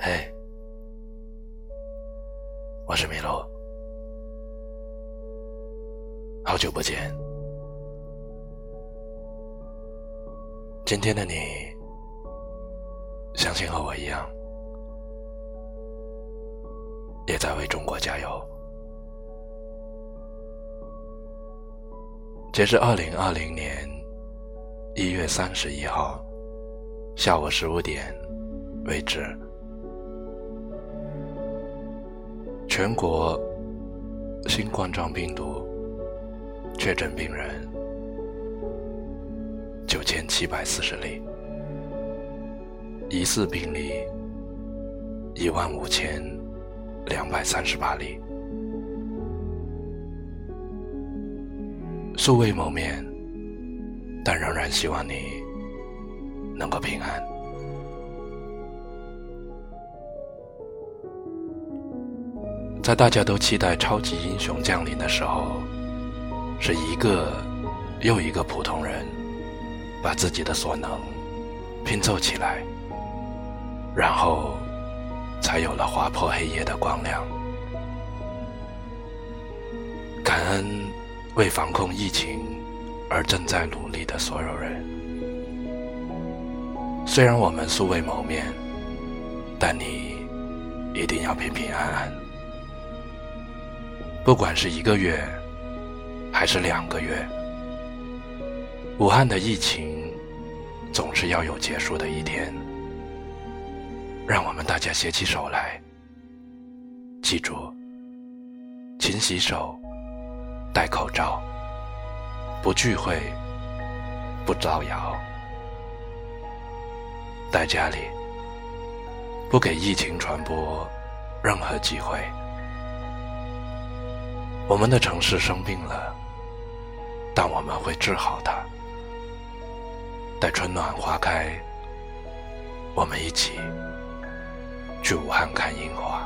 嘿我是米洛。好久不见。今天的你相信和我一样也在为中国加油。截至二零二零年一月三十一号下午十五点为止全国新冠状病毒确诊病人九千七百四十例，疑似病例一万五千两百三十八例，素未谋面，但仍然希望你能够平安。在大家都期待超级英雄降临的时候，是一个又一个普通人把自己的所能拼凑起来，然后才有了划破黑夜的光亮。感恩为防控疫情而正在努力的所有人。虽然我们素未谋面，但你一定要平平安安。不管是一个月，还是两个月，武汉的疫情总是要有结束的一天。让我们大家携起手来，记住：勤洗手，戴口罩，不聚会，不造谣，在家里，不给疫情传播任何机会。我们的城市生病了，但我们会治好它。待春暖花开，我们一起去武汉看樱花。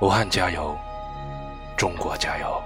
武汉加油，中国加油！